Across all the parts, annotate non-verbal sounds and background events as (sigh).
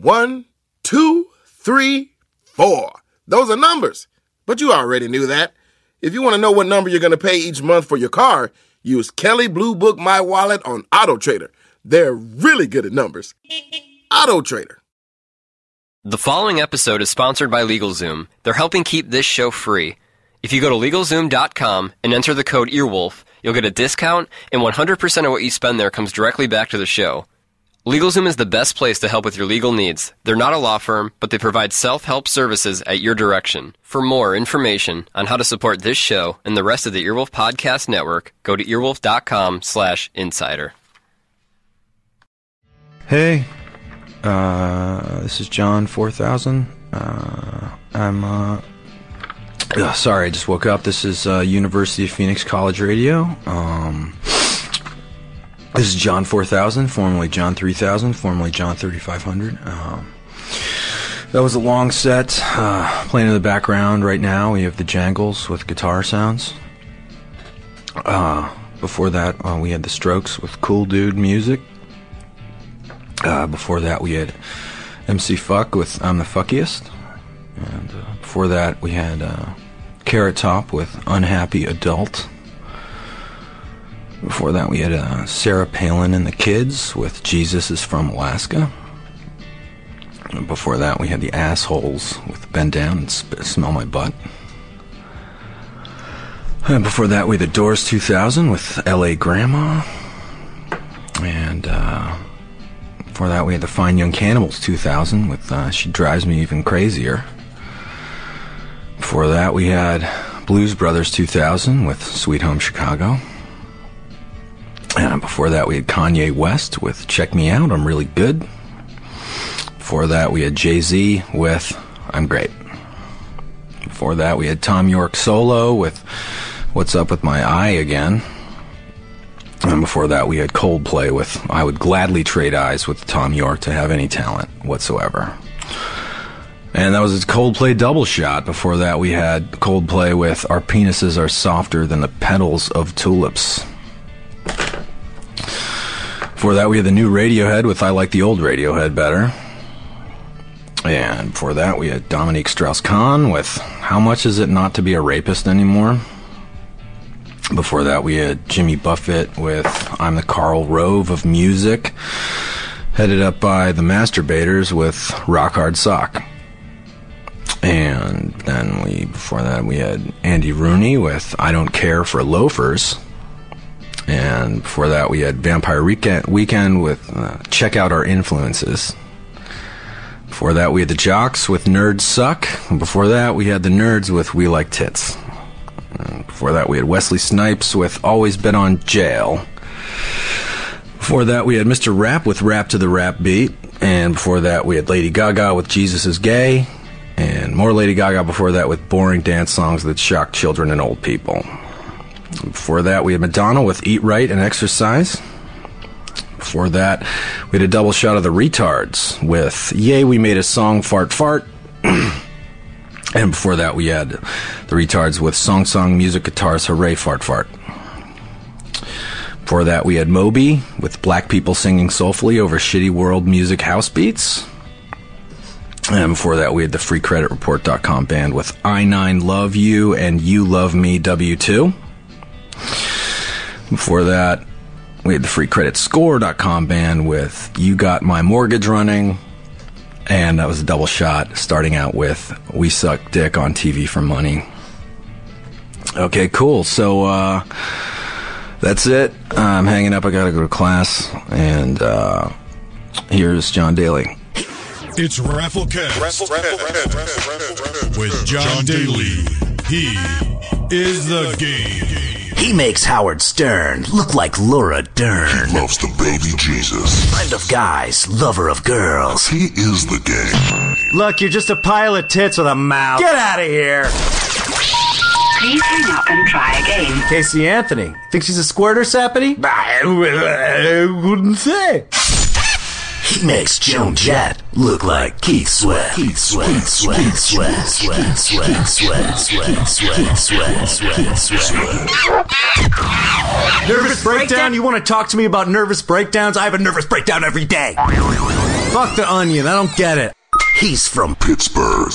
One, two, three, four. Those are numbers. But you already knew that. If you want to know what number you're going to pay each month for your car, use Kelley Blue Book My Wallet on Auto Trader. They're really good at numbers. Auto Trader. The following episode is sponsored by LegalZoom. They're helping keep this show free. If you go to LegalZoom.com and enter the code EARWOLF, you'll get a discount, and 100% of what you spend there comes directly back to the show. LegalZoom is the best place to help with your legal needs. They're not a law firm, but they provide self-help services at your direction. For more information on how to support this show and the rest of the Earwolf Podcast Network, go to earwolf.com slash insider. Hey, uh, this is John 4000. Uh, I'm, uh, ugh, (tsk) sorry, I just woke up. This is, uh, University of Phoenix College Radio. Um, this is John 4000, formerly John 3000, formerly John 3500. Um, that was a long set. Uh, playing in the background right now, we have the Jangles with guitar sounds. Uh, before that, uh, we had the Strokes with Cool Dude music. Uh, before that, we had MC Fuck with I'm the Fuckiest. And uh, before that, we had uh, Carrot Top with Unhappy Adult. Before that, we had uh, Sarah Palin and the Kids with Jesus is from Alaska. And before that, we had the Assholes with Bend Down and Sp- Smell My Butt. And before that, we had the Doors 2000 with LA Grandma. And uh, before that, we had the Fine Young Cannibals 2000 with uh, She Drives Me Even Crazier. Before that, we had Blues Brothers 2000 with Sweet Home Chicago. And before that, we had Kanye West with Check Me Out, I'm Really Good. Before that, we had Jay Z with I'm Great. Before that, we had Thom Yorke solo with What's Up With My Eye Again. And before that, we had Coldplay with I Would Gladly Trade Eyes with Thom Yorke to have any talent whatsoever. And that was a Coldplay double shot. Before that, we had Coldplay with Our Penises Are Softer Than the Petals of Tulips. Before that, we had the new Radiohead with I Like the Old Radiohead Better. And before that, we had Dominique Strauss Kahn with How Much Is It Not to Be a Rapist Anymore? Before that, we had Jimmy Buffett with I'm the Karl Rove of Music, headed up by the Masturbators with Rock Hard Sock. And then we, before that, we had Andy Rooney with I Don't Care for Loafers. And before that, we had Vampire Weekend, Weekend with uh, Check Out Our Influences. Before that, we had the Jocks with Nerds Suck. And before that, we had the Nerds with We Like Tits. And before that, we had Wesley Snipes with Always Been on Jail. Before that, we had Mr. Rap with Rap to the Rap Beat. And before that, we had Lady Gaga with Jesus is Gay. And more Lady Gaga before that with boring dance songs that shock children and old people. Before that, we had Madonna with Eat Right and Exercise. Before that, we had a double shot of the Retards with Yay, We Made a Song, Fart Fart. (clears throat) and before that, we had the Retards with Song Song, Music Guitars, Hooray, Fart Fart. Before that, we had Moby with Black People Singing Soulfully over Shitty World Music House Beats. And before that, we had the FreeCreditReport.com band with I 9 Love You and You Love Me W2. Before that, we had the freecreditscore.com band with You Got My Mortgage Running. And that was a double shot, starting out with We Suck Dick on TV for Money. Okay, cool. So, uh, that's it. I'm hanging up. I gotta go to class. And, uh, here's Jon Daly. It's Rafflecast with Jon Daly. He is the game. He makes Howard Stern look like Laura Dern. He Loves the baby Jesus. Friend of guys, lover of girls. He is the game. Look, you're just a pile of tits with a mouth. Get out of here. Please hang up and try again. Casey Anthony. Think she's a squirter, Sappity? I wouldn't say. He makes Joan Jett look like Keith Sweat. Keith Sweat. Keith Sweat. Keith Sweat. Sweat. Sweat. Keith Sweat. Sweat. Sweat. Keith Sweat. Sweat. Sweat. Nervous breakdown? You want to talk to me about nervous breakdowns? I have a nervous breakdown every day. Fuck the onion. I don't get it. He's from Pittsburgh.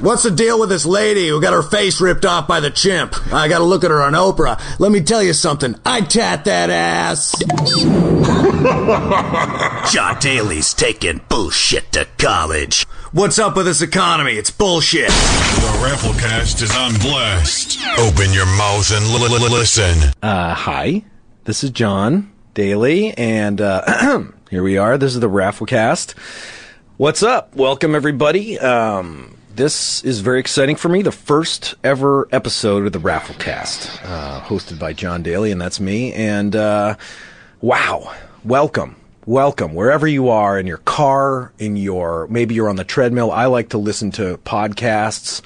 What's the deal with this lady who got her face ripped off by the chimp? I gotta look at her on Oprah. Let me tell you something. I tat that ass. (laughs) Jon Daly's taking bullshit to college. What's up with this economy? It's bullshit. The Rafflecast is on blast. Open your mouth and li- li- listen. Uh, hi, this is Jon Daly, and uh, (clears throat) here we are. This is the Rafflecast. What's up? Welcome, everybody. Um, this is very exciting for me. The first ever episode of the Rafflecast, uh, hosted by Jon Daly, and that's me. And uh, wow, welcome. Welcome wherever you are in your car, in your maybe you're on the treadmill. I like to listen to podcasts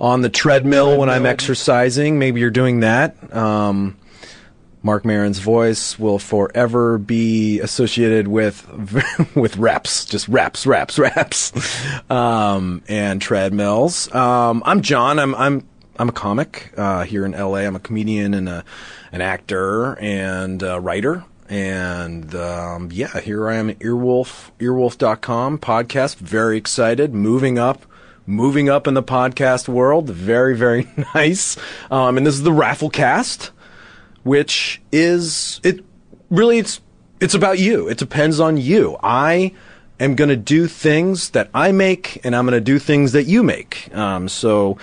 on the treadmill when I'm exercising. Maybe you're doing that. Um, Marc Maron's voice will forever be associated with (laughs) with reps, just reps, reps, reps, um, and treadmills. Um, I'm Jon. I'm I'm I'm a comic uh, here in LA. I'm a comedian and a, an actor and writer. And um, yeah, here I am at Earwolf, earwolf.com podcast. Very excited, moving up moving up in the podcast world. Very, very (laughs) nice. Um, and this is the Rafflecast which is it really it's it's about you. It depends on you. I am going to do things that I make, and I'm going to do things that you make. Um, so,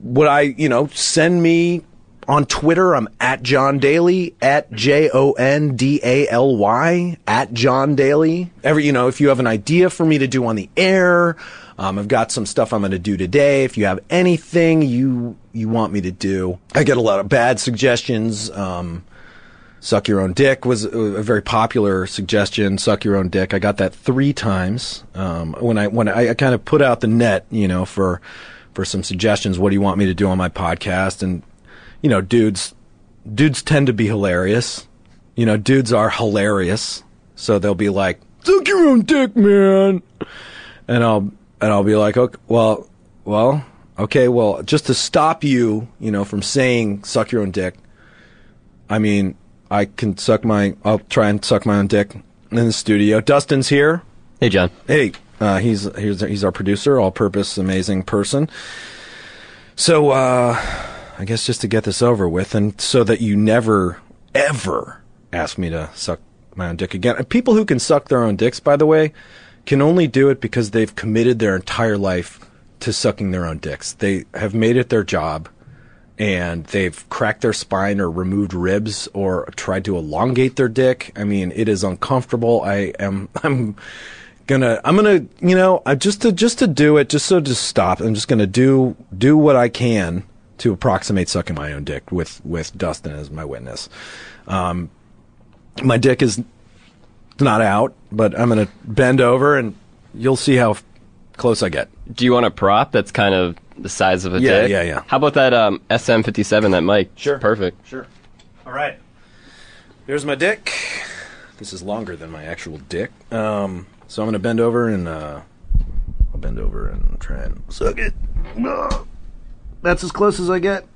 would I, you know, send me on Twitter? I'm at Jon Daly at J O N D A L Y at Jon Daly. Every, you know, if you have an idea for me to do on the air. Um, I've got some stuff I'm going to do today. If you have anything you you want me to do, I get a lot of bad suggestions. Um, suck your own dick was a, very popular suggestion. Suck your own dick. I got that three times um, when I when I, I kind of put out the net, you know, for for some suggestions. What do you want me to do on my podcast? And you know, dudes dudes tend to be hilarious. You know, dudes are hilarious, so they'll be like, "Suck your own dick, man," and I'll and I'll be like, okay, well, well, okay, well, just to stop you, you know, from saying suck your own dick. I mean, I can suck my, I'll try and suck my own dick in the studio. Dustin's here. Hey, Jon. Hey, uh, he's he's he's our producer, all-purpose, amazing person. So, uh, I guess just to get this over with, and so that you never ever ask me to suck my own dick again. And people who can suck their own dicks, by the way, can only do it because they've committed their entire life to sucking their own dicks. They have made it their job and they've cracked their spine or removed ribs or tried to elongate their dick. I mean, it is uncomfortable. I am (laughs) I'm gonna I'm gonna you know I just to just to do it just so to stop. I'm just gonna do do what I can to approximate sucking my own dick with with Dustin as my witness. Um, my dick is not out, but I'm gonna bend over and you'll see how close I get. Do you want a prop that's kind of the size of a Yeah, dick? yeah, yeah. How about that um, SM57, that mic? Sure. Perfect. Sure. All right. There's my dick. This is longer than my actual dick. Um, so I'm gonna bend over and uh, I'll bend over and try and suck it. No. That's as close as I get.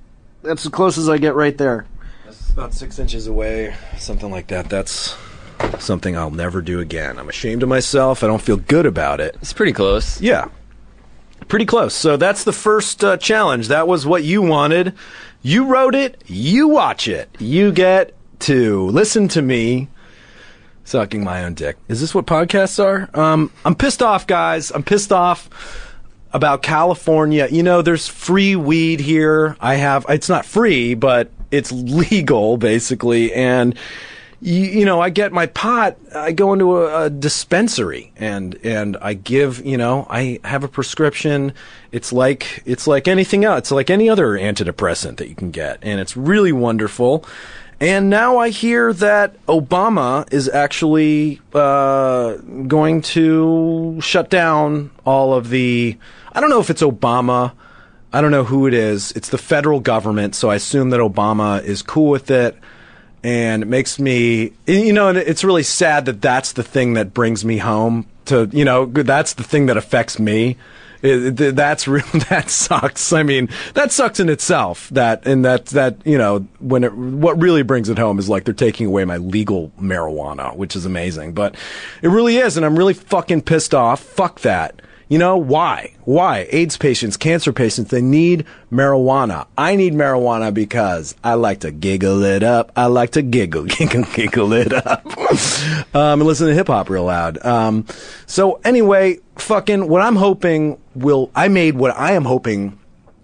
That's as close as I get right there. That's about six inches away, something like that. That's something I'll never do again. I'm ashamed of myself. I don't feel good about it. It's pretty close. Yeah. Pretty close. So that's the first uh, challenge. That was what you wanted. You wrote it. You watch it. You get to listen to me sucking my own dick. Is this what podcasts are? Um, I'm pissed off, guys. I'm pissed off about California. You know, there's free weed here. I have, it's not free, but it's (laughs) legal basically. And, you, you know, I get my pot, I go into a, a dispensary and, and I give, you know, I have a prescription. It's like, it's like anything else. It's like any other antidepressant that you can get. And it's really wonderful. And now I hear that Obama is actually uh, going to shut down all of the. I don't know if it's Obama. I don't know who it is. It's the federal government, so I assume that Obama is cool with it. And it makes me, you know, it's really sad that that's the thing that brings me home to, you know, that's the thing that affects me. It, it- that's real. (laughs) That sucks. I mean, that sucks in itself. That and that that you know when it what really brings it home is like they're taking away my legal marijuana, which is amazing. But it really is, and I'm really fucking pissed off. Fuck that. You know why? Why? AIDS patients, cancer patients, they need marijuana. I need marijuana because I like to giggle it up. I like to giggle, (laughs) giggle, giggle it up. (laughs) um, and listen to hip hop real loud. Um, so anyway, fucking what I'm hoping will, I made what I am hoping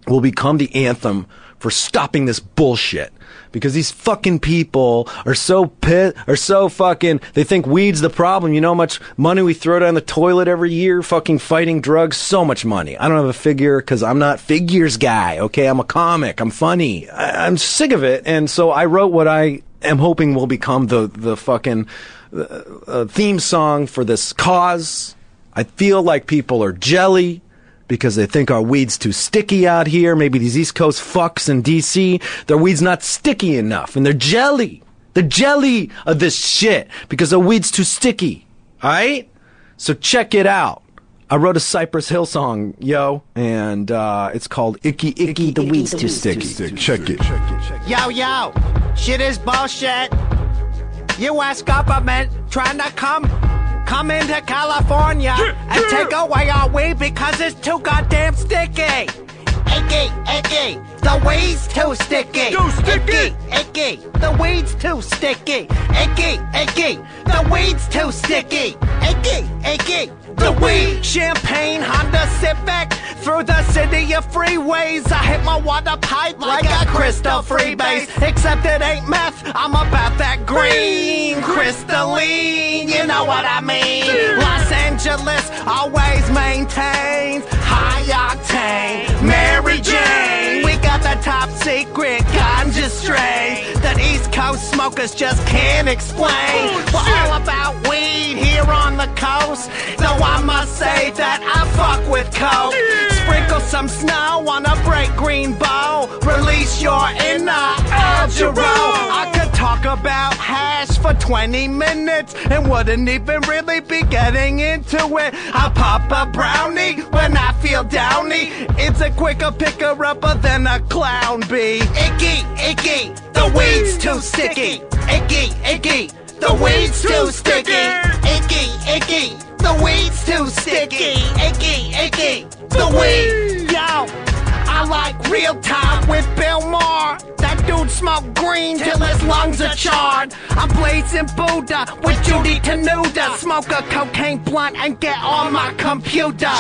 will become the anthem for stopping this bullshit. Because these fucking people are so pit, are so fucking, they think weed's the problem. You know how much money we throw down the toilet every year fucking fighting drugs? So much money. I don't have a figure because I'm not figures guy, okay? I'm a comic. I'm funny. I, I'm sick of it. And so I wrote what I am hoping will become the, the fucking uh, uh, theme song for this cause. I feel like people are jelly because they think our weed's too sticky out here. Maybe these East Coast fucks in DC, their weed's not sticky enough and they're jelly. They're jelly of this shit because the weed's too sticky. Alright? So check it out. I wrote a Cypress Hill song, yo, and uh, it's called Icky Icky, the Weed's Too Sticky. Check it. Yo, yo, shit is bullshit. U.S. government trying to come, come into California and take away our weed because it's too goddamn sticky. Icky, icky, the weed's too sticky. Too sticky. Icky, icky, the weed's too sticky. Icky, icky, the weed's too sticky. Icky, icky, the weed. Champagne, Honda Civic, through the city of freeways. I hit my water pipe like a crystal freebase. Except it ain't meth, I'm about that green, crystalline. You know what I mean? Los Angeles always maintains high octane. Mary Jane, we got the top secret ganja that East Coast smokers just can't explain. Oh, We're all about weed here on the coast. Though I must say that I fuck with coke. Sprinkle some snow on a bright green bow. Release your inner Algero. Talk about hash for 20 minutes and wouldn't even really be getting into it. I pop a brownie when I feel downy. It's a quicker picker upper than a clown bee. Icky, icky, the weed's too sticky. Icky, icky, the weed's too sticky. Icky, icky, the weed's too sticky. Icky, icky, the weed. I like real time with Bill Maher. That dude smoked green till his lungs are charred. I'm blazing Buddha with Judy Tenuta. Smoke a cocaine blunt and get on my computer.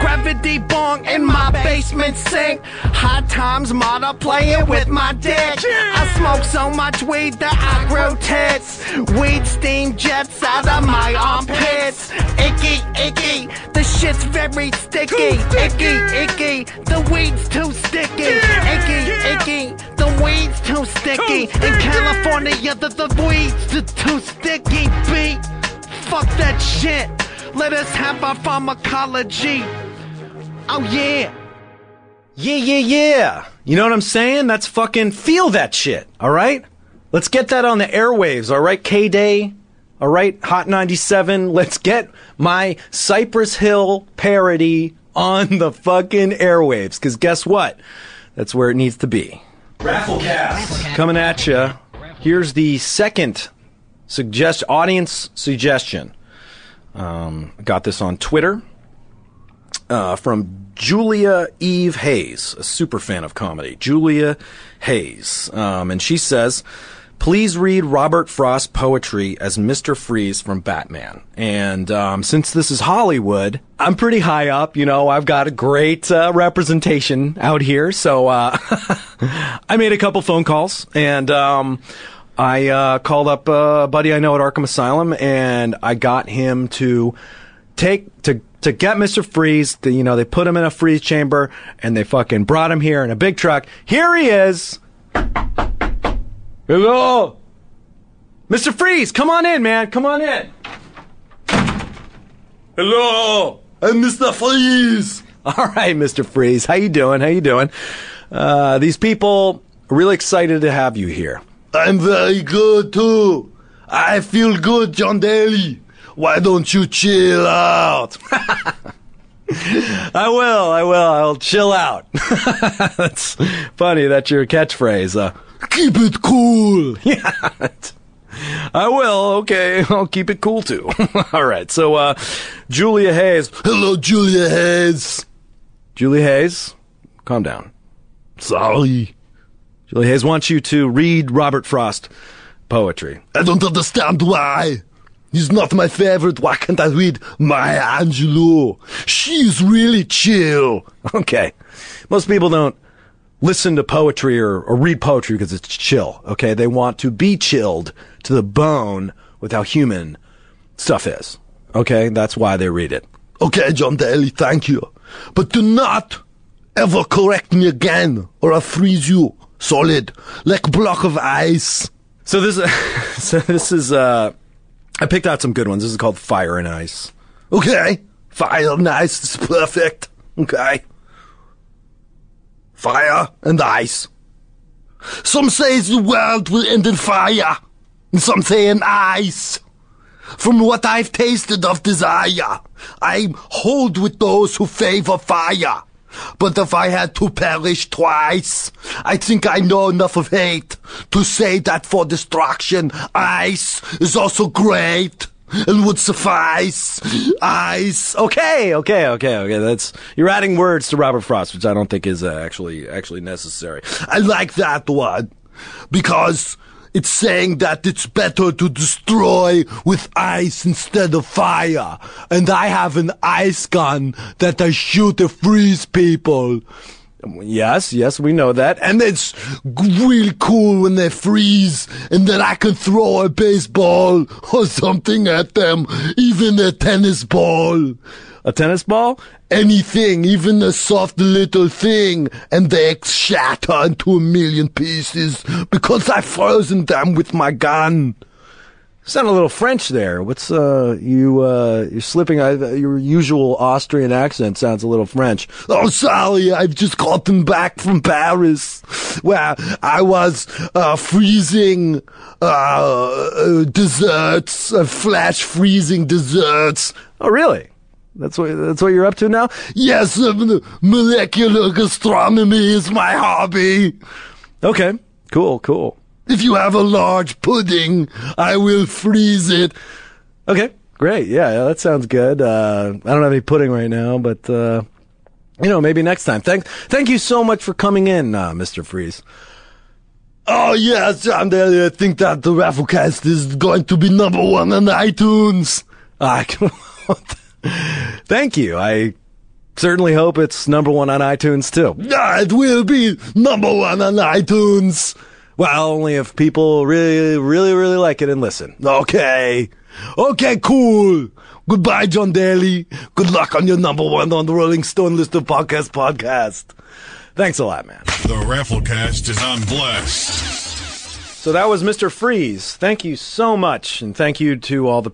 Gravity bong in my basement sink. High times model playing with my dick. I smoke so much weed that I grow tits. Weed steam jets out of my armpits. Icky, icky, the shit's very sticky. Icky, icky, the weed's too sticky. Icky, icky, the weed's too sticky. In California, the, the weed's too, too sticky. Beat, fuck that shit. Let us have our pharmacology. Oh yeah. Yeah, yeah, yeah. You know what I'm saying? That's fucking feel that shit. All right? Let's get that on the airwaves. All right, K Day. All right, Hot 97. Let's get my Cypress Hill parody on the fucking airwaves. Cause guess what? That's where it needs to be. Rafflecast. Coming at you. Here's the second suggest audience suggestion. Um, got this on Twitter uh, from Julia Eve Hayes, a super fan of comedy. Julia Hayes. Um, and she says, please read Robert Frost's poetry as Mr. Freeze from Batman. And um, since this is Hollywood, I'm pretty high up. You know, I've got a great uh, representation out here. So uh, (laughs) I made a couple phone calls and. Um, I uh, called up a buddy I know at Arkham Asylum, and I got him to take to to get Mister Freeze. The, you know, they put him in a freeze chamber, and they fucking brought him here in a big truck. Here he is. Hello, Mister Freeze. Come on in, man. Come on in. Hello, I'm Mister Freeze. All right, Mister Freeze. How you doing? How you doing? Uh, these people are really excited to have you here. I'm very good too. I feel good, Jon Daly. Why don't you chill out? (laughs) I will. I will. I'll chill out. (laughs) That's funny. That's your catchphrase. Uh, Keep it cool. (laughs) Yeah. I will. Okay. (laughs) I'll keep it cool too. (laughs) All right. So, uh, Julia Hayes. Hello, Julia Hayes. Julia Hayes, calm down. Sorry. Julia Hayes wants you to read Robert Frost poetry. I don't understand why. He's not my favorite. Why can't I read Maya Angelou? She's really chill. Okay. Most people don't listen to poetry or, or read poetry because it's chill. Okay. They want to be chilled to the bone with how human stuff is. Okay. That's why they read it. Okay, Jon Daly, thank you. But do not ever correct me again, or I'll freeze you solid like a block of ice. So this, (laughs) so this is, uh, I picked out some good ones. This is called Fire and Ice. Okay, fire and ice is perfect. Okay, fire and ice. Some say the world will end in fire, and some say in ice. From what I've tasted of desire, I hold with those who favor fire. But if I had to perish twice, I think I know enough of hate to say that for destruction, ice is also great and would suffice. Ice. Okay, okay, okay, okay. That's you're adding words to Robert Frost, which I don't think is uh, actually actually necessary. I like that one because it's saying that it's better to destroy with ice instead of fire. And I have an ice gun that I shoot to freeze people. Yes, yes, we know that. And it's really cool when they freeze, and then I can throw a baseball or something at them, even a tennis ball. A tennis ball? Anything, even a soft little thing, and they shatter into a million pieces because I've frozen them with my gun. Sound a little French there. What's uh you uh you're slipping uh, your usual Austrian accent sounds a little French. Oh, sorry, I've just gotten back from Paris, where I was uh, freezing uh, uh, desserts, uh, flash freezing desserts. Oh, really? That's what that's what you're up to now? Yes, molecular gastronomy is my hobby. Okay, cool, cool. If you have a large pudding, I will freeze it. Okay, great. Yeah, yeah that sounds good. Uh, I don't have any pudding right now, but uh, you know, maybe next time. Thank, thank you so much for coming in, uh, Mister Freeze. Oh yes, I think that the Rafflecast is going to be number one on iTunes. (laughs) I thank you. I certainly hope it's number one on iTunes too. Yeah, it will be number one on iTunes. Well, only if people really, really, really like it and listen. Okay. Okay, cool. Goodbye, Jon Daly. Good luck on your number one on the Rolling Stone list of podcast podcast. Thanks a lot, man. The Rafflecast is on Blast. So that was Mr. Freeze. Thank you so much. And thank you to all the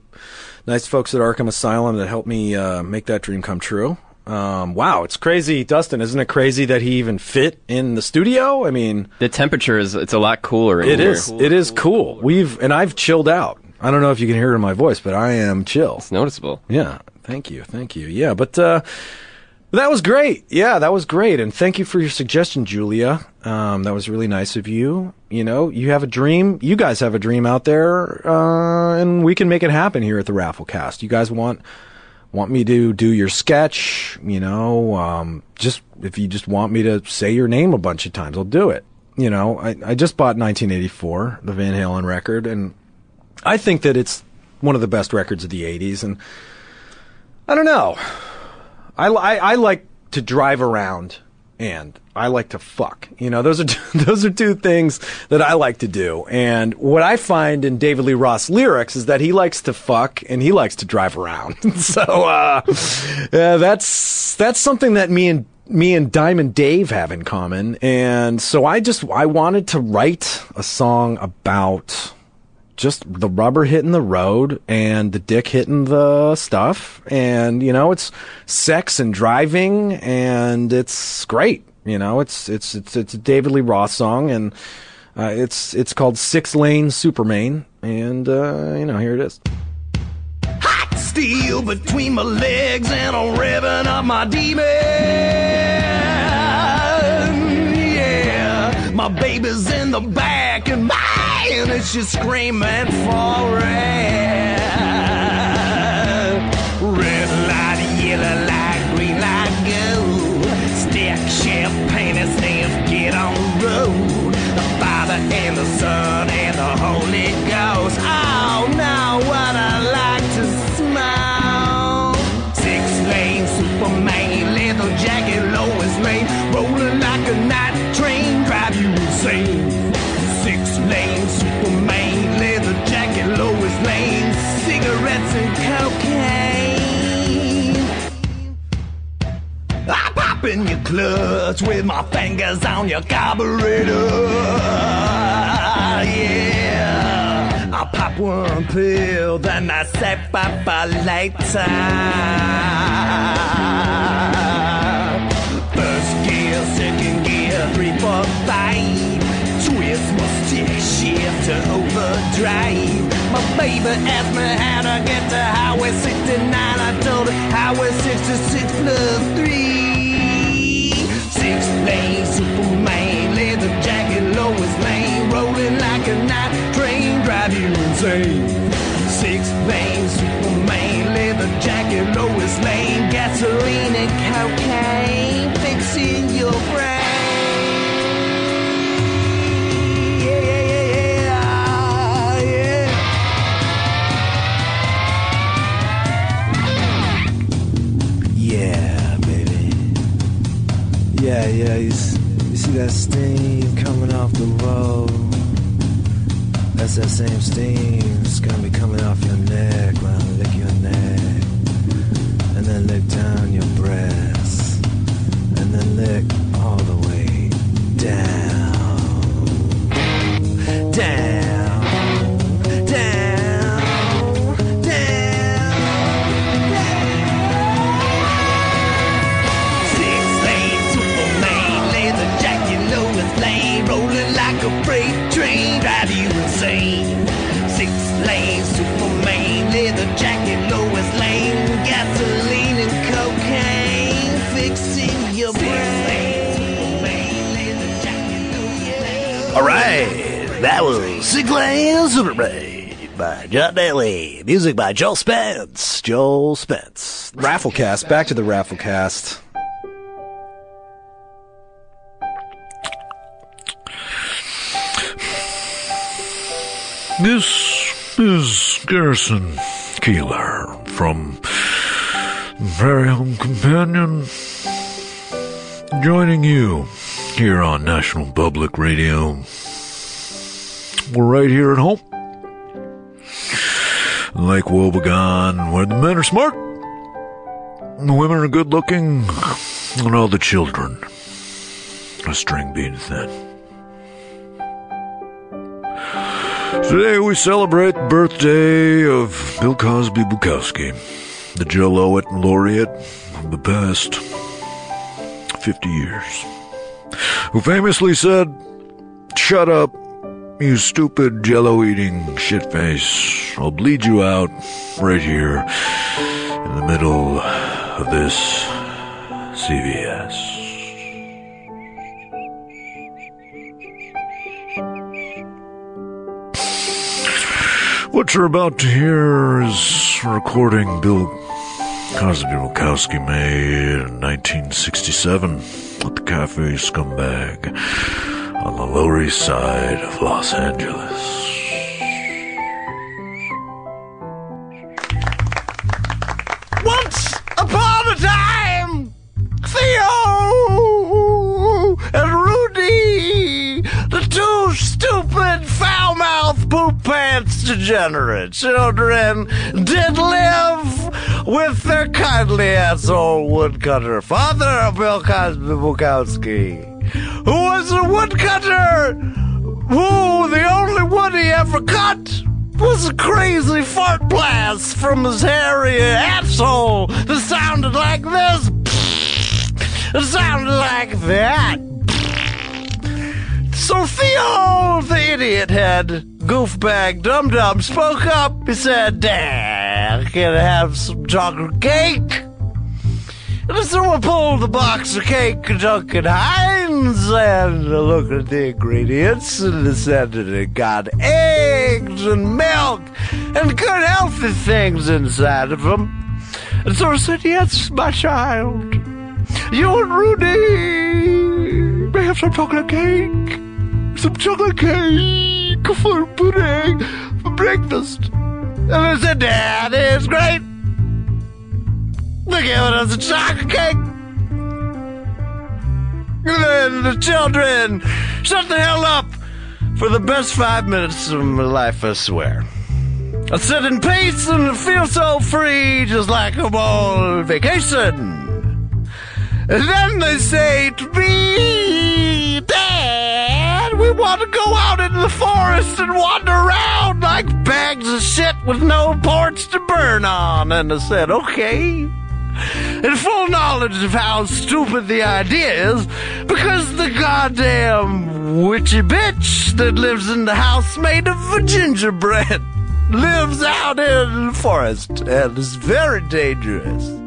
nice folks at Arkham Asylum that helped me uh, make that dream come true. Um, wow, it's crazy, Dustin. Isn't it crazy that he even fit in the studio? I mean, the temperature is it's a lot cooler. In it is. It is cool. We've and I've chilled out. I don't know if you can hear it in my voice, but I am chill. It's noticeable. Yeah. Thank you. Thank you. Yeah, but uh, that was great. Yeah, that was great. And thank you for your suggestion, Julia. Um, that was really nice of you. You know, you have a dream. You guys have a dream out there, uh, and we can make it happen here at the Rafflecast. You guys want want me to do your sketch, you know, um, just if you just want me to say your name a bunch of times, I'll do it. You know, I, I just bought 1984, the Van Halen record, and I think that it's one of the best records of the 80s. And I don't know. I, I, I like to drive around and I like to fuck. You know, those are (laughs) two, those are two things that I like to do. And what I find in David Lee Roth lyrics is that he likes to fuck and he likes to drive around. (laughs) so uh, yeah, that's that's something that me and me and Diamond Dave have in common. And so I just I wanted to write a song about just the rubber hitting the road and the dick hitting the stuff. And you know it's sex and driving and it's great. You know it's it's it's it's a David Lee Roth song and uh, it's it's called Six Lane Superman and uh, you know here it is. Hot steel between my legs and I'm revving up my demon. Yeah, my baby's in the back and it's just screaming for red. On your carburetor. Yeah, I pop one pill, then I say bye bye later. First gear, second gear, three, four, five. Twist my stick shift to overdrive. My baby asked me how to get to Highway 69. I told her Highway 66 plus 3. Six lane insane. Six lane Superman, leather jacket, Lois Lane. Gasoline and cocaine, fixing your brain. Yeah, yeah, yeah, yeah. Yeah, baby. Yeah, yeah, you see that steam coming off the road? That same steam that's gonna be coming off your neck All right, that was Six Lane Superman by Jon Daly. Music by Joel Spence. Joel Spence. Rafflecast back to the Rafflecast This is Garrison Keillor from Very Home Companion, joining you here on National Public Radio. We're right here at home, Lake Wobegon, where the men are smart, the women are good looking, and all the children are string bean thin. Today we celebrate the birthday of Bill Cosby Bukowski, the Joe Lowett laureate of the past 50 years, who famously said, Shut up, you stupid jello eating shitface. I'll bleed you out right here in the middle of this CVS. What you're about to hear is a recording Bill Cosby Bukowski made in 1967 the Cafe Scumbag on the Lower East Side of Los Angeles. Once upon a time, Theo and Rudy, the two stupid foul mouthed poop pants degenerates, children, did live with their kindly asshole woodcutter father of Bill Cosby Bukowski, who was a woodcutter who the only wood he ever cut was a crazy fart blast from his hairy asshole that sounded like this. It sounded like that. So Theo, the idiot head, goofbag dum dum, spoke up. He said, Dad, can I have some chocolate cake? And so I pulled the box of cake to Duncan Hines and looked at the ingredients and said that it got eggs and milk and good healthy things inside of them. And so I said, Yes, my child. You and Rudy may have some chocolate cake. Some chocolate cake for pudding for breakfast. Said, Dad, it's great. They're giving us a chocolate cake. And then the children shut the hell up for the best five minutes of my life, I swear. I sit in peace and I feel so free, just like I'm on vacation. Then they say to me, Dad, we want to go out into the forest and wander around like bags of shit with no porch to burn on. And I said, okay. In full knowledge of how stupid the idea is, because the goddamn witchy bitch that lives in the house made of gingerbread (laughs) lives out in the forest and is very dangerous.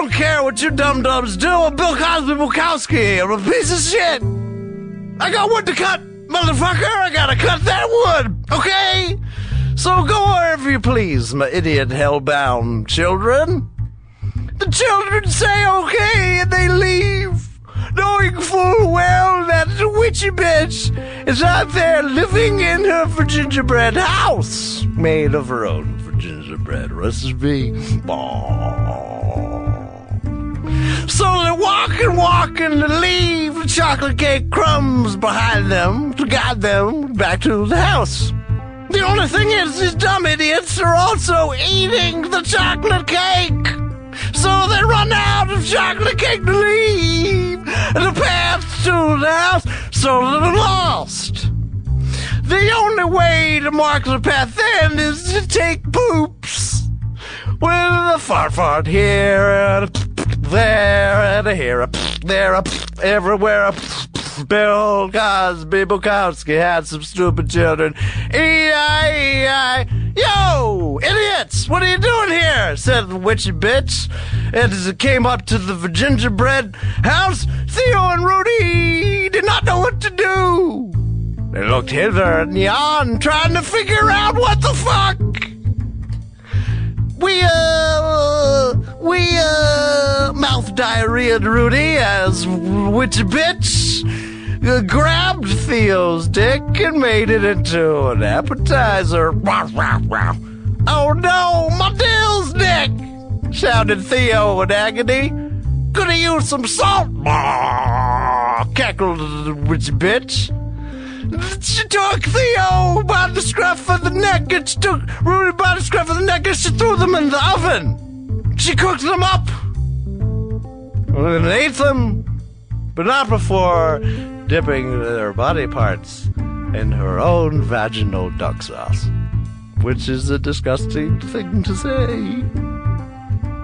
Don't care what you dum dums do. I'm Bill Cosby Bukowski. I'm a piece of shit. I got wood to cut, motherfucker. I gotta cut that wood, okay? So go wherever you please, my idiot hellbound children. The children say okay and they leave, knowing full well that the witchy bitch is out there living in her gingerbread house, made of her own gingerbread recipe. So they walk and walk and leave the chocolate cake crumbs behind them to guide them back to the house. The only thing is, these dumb idiots are also eating the chocolate cake. So they run out of chocolate cake to leave the path to the house, so they're lost. The only way to mark the path then is to take poops. With a fart fart here and a there and a here, a there, a everywhere. A Bill Cosby Bukowski had some stupid children. E-I-E-I. Yo, idiots, what are you doing here? said the witchy bitch. And as it came up to the gingerbread house, Theo and Rudy did not know what to do. They looked hither and yon, trying to figure out what the fuck. We, uh, we, uh, mouth diarrhea Rudy as witchy bitch uh, grabbed Theo's dick and made it into an appetizer. Oh no, my Dill's dick! shouted Theo in agony. Could have used some salt. cackled the witchy bitch. She took Theo by the scruff of the neck and she took Rudy by the scruff of the neck and she threw them in the oven. She cooked them up and ate them, but not before dipping their body parts in her own vaginal duck sauce, which is a disgusting thing to say.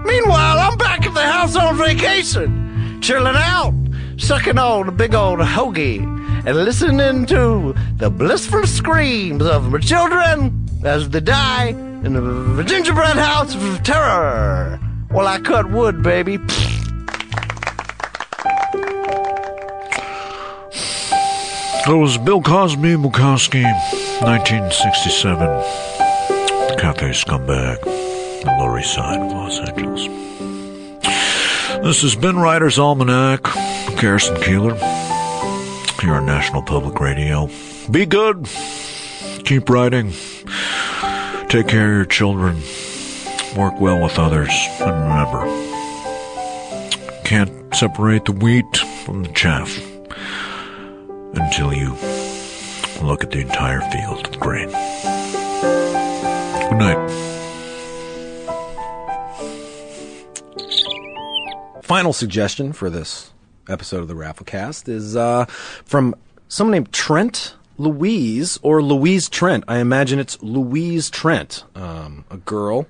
Meanwhile, I'm back at the house on vacation, chilling out, sucking on a big old hoagie, and listening to the blissful screams of my children as they die in the gingerbread house of terror Well, I cut wood, baby. That was Bill Cosby Bukowski, 1967. The Cafe Scumbag, the Lower East Side of Los Angeles. This has been Writer's Almanac. Garrison Keillor, here on National Public Radio. Be good. Keep writing. Take care of your children. Work well with others. And remember, can't separate the wheat from the chaff until you look at the entire field of grain. Good night. Final suggestion for this episode of the Rafflecast is uh, from someone named Trent Louise or Louise Trent. I imagine it's Louise Trent, um, a girl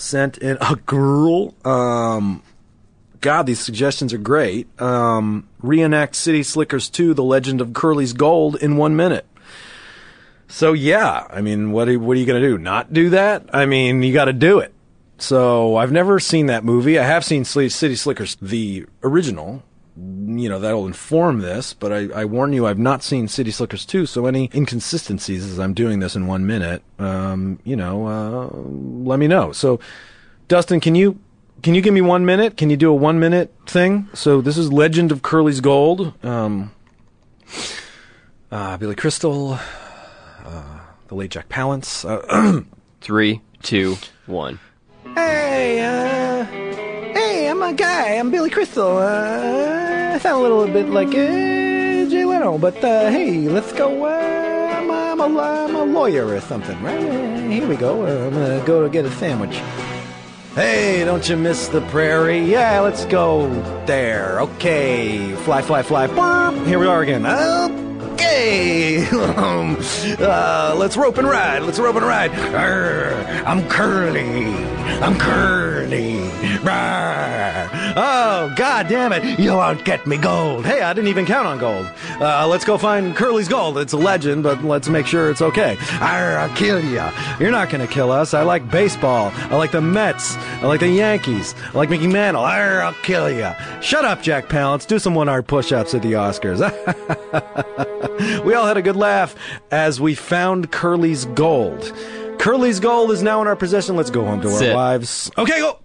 sent in a girl. Um, God, these suggestions are great. Um, reenact City Slickers 2, The Legend of Curly's Gold in one minute. So yeah, I mean, what are, what are you going to do? Not do that? I mean, you got to do it. So I've never seen that movie. I have seen City Slickers, the original. You know, that'll inform this, but I, I warn you, I've not seen City Slickers 2, so any inconsistencies as I'm doing this in one minute, um, you know, uh, let me know. So, Dustin, can you can you give me one minute? Can you do a one minute thing? So this is Legend of Curly's Gold. Um, uh, Billy Crystal, uh, the late Jack Palance. Uh, (clears throat) Three, two, one. Hey, uh, hey, I'm a guy. I'm Billy Crystal. Uh, I sound a little bit like uh, Jay Leno, but uh, hey, let's go. Uh, I'm, a, I'm, a, I'm a lawyer or something, right? Here we go. Uh, I'm gonna go get a sandwich. Hey, don't you miss the prairie? Yeah, let's go there. Okay, fly, fly, fly. Burp. Here we are again. Okay, (laughs) um, uh, let's rope and ride. Let's rope and ride. Arr, I'm Curly. I'm Curly. Oh, god damn it. You won't get me gold. Hey, I didn't even count on gold. Uh, let's go find Curly's gold. It's a legend, but let's make sure it's okay. Arr, I'll kill ya. You're not gonna kill us. I like baseball. I like the Mets. I like the Yankees. I like Mickey Mantle. Arr, I'll kill ya. Shut up, Jack Palance. Do some one-hour push-ups at the Oscars. (laughs) we all had a good laugh as we found Curly's gold. Curly's gold is now in our possession. Let's go home to Sit. our wives. Okay, go.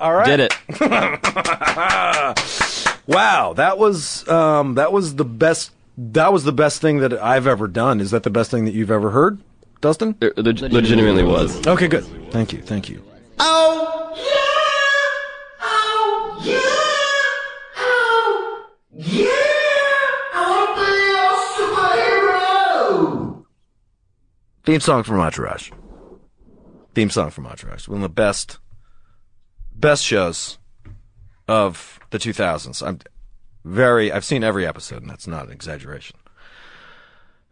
All right. Did it. (laughs) wow, that was um, that was the best. That was the best thing that I've ever done. Is that the best thing that you've ever heard, Dustin? It leg- legitimately was. Okay, good. Thank you. Thank you. Oh, yeah! Oh, yeah! Oh, yeah! I want to be a superhero! Theme song from Entourage. Theme song from Entourage. One of the best, best shows of the 2000s. I'm very, I've seen every episode, and that's not an exaggeration.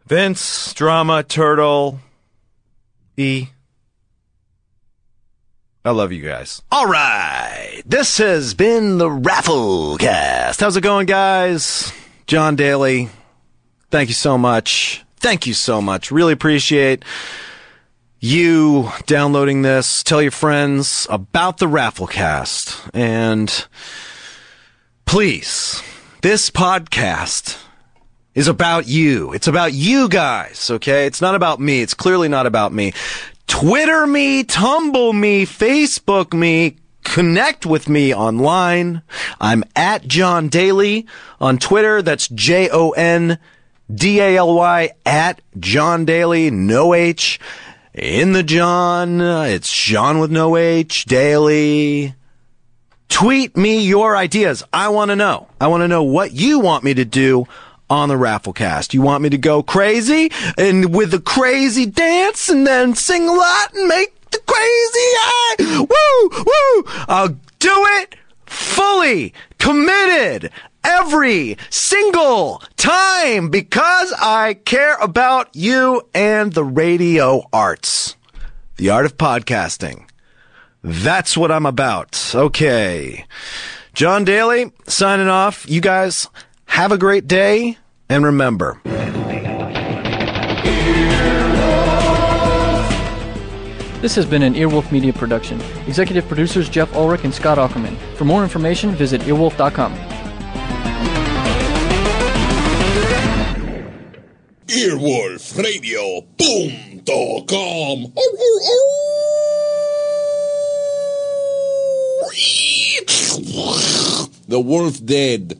Vince, Drama, Turtle, E. I love you guys. All right. This has been the Rafflecast. How's it going, guys? Jon Daly. Thank you so much. Thank you so much. Really appreciate you downloading this. Tell your friends about the Rafflecast. And please, this podcast is about you. It's about you guys, okay? It's not about me. It's clearly not about me. Twitter me, tumble me, Facebook me, connect with me online. I'm at Jon Daly on Twitter. That's J O N D A L Y at Jon Daly, no H in the Jon. Uh, it's Jon with no H, Daly. Tweet me your ideas. I want to know. I want to know what you want me to do on the Rafflecast. You want me to go crazy and with the crazy dance and then sing a lot and make the crazy eye. Woo, woo. I'll do it fully committed every single time because I care about you and the radio arts, the art of podcasting. That's what I'm about. Okay. Jon Daly signing off. You guys have a great day and remember. This has been an Earwolf Media production. Executive producers Jeff Ulrich and Scott Aukerman. For more information, visit earwolf.com. Earwolfradio.com. Um, oh, oh, oh. The wolf dead.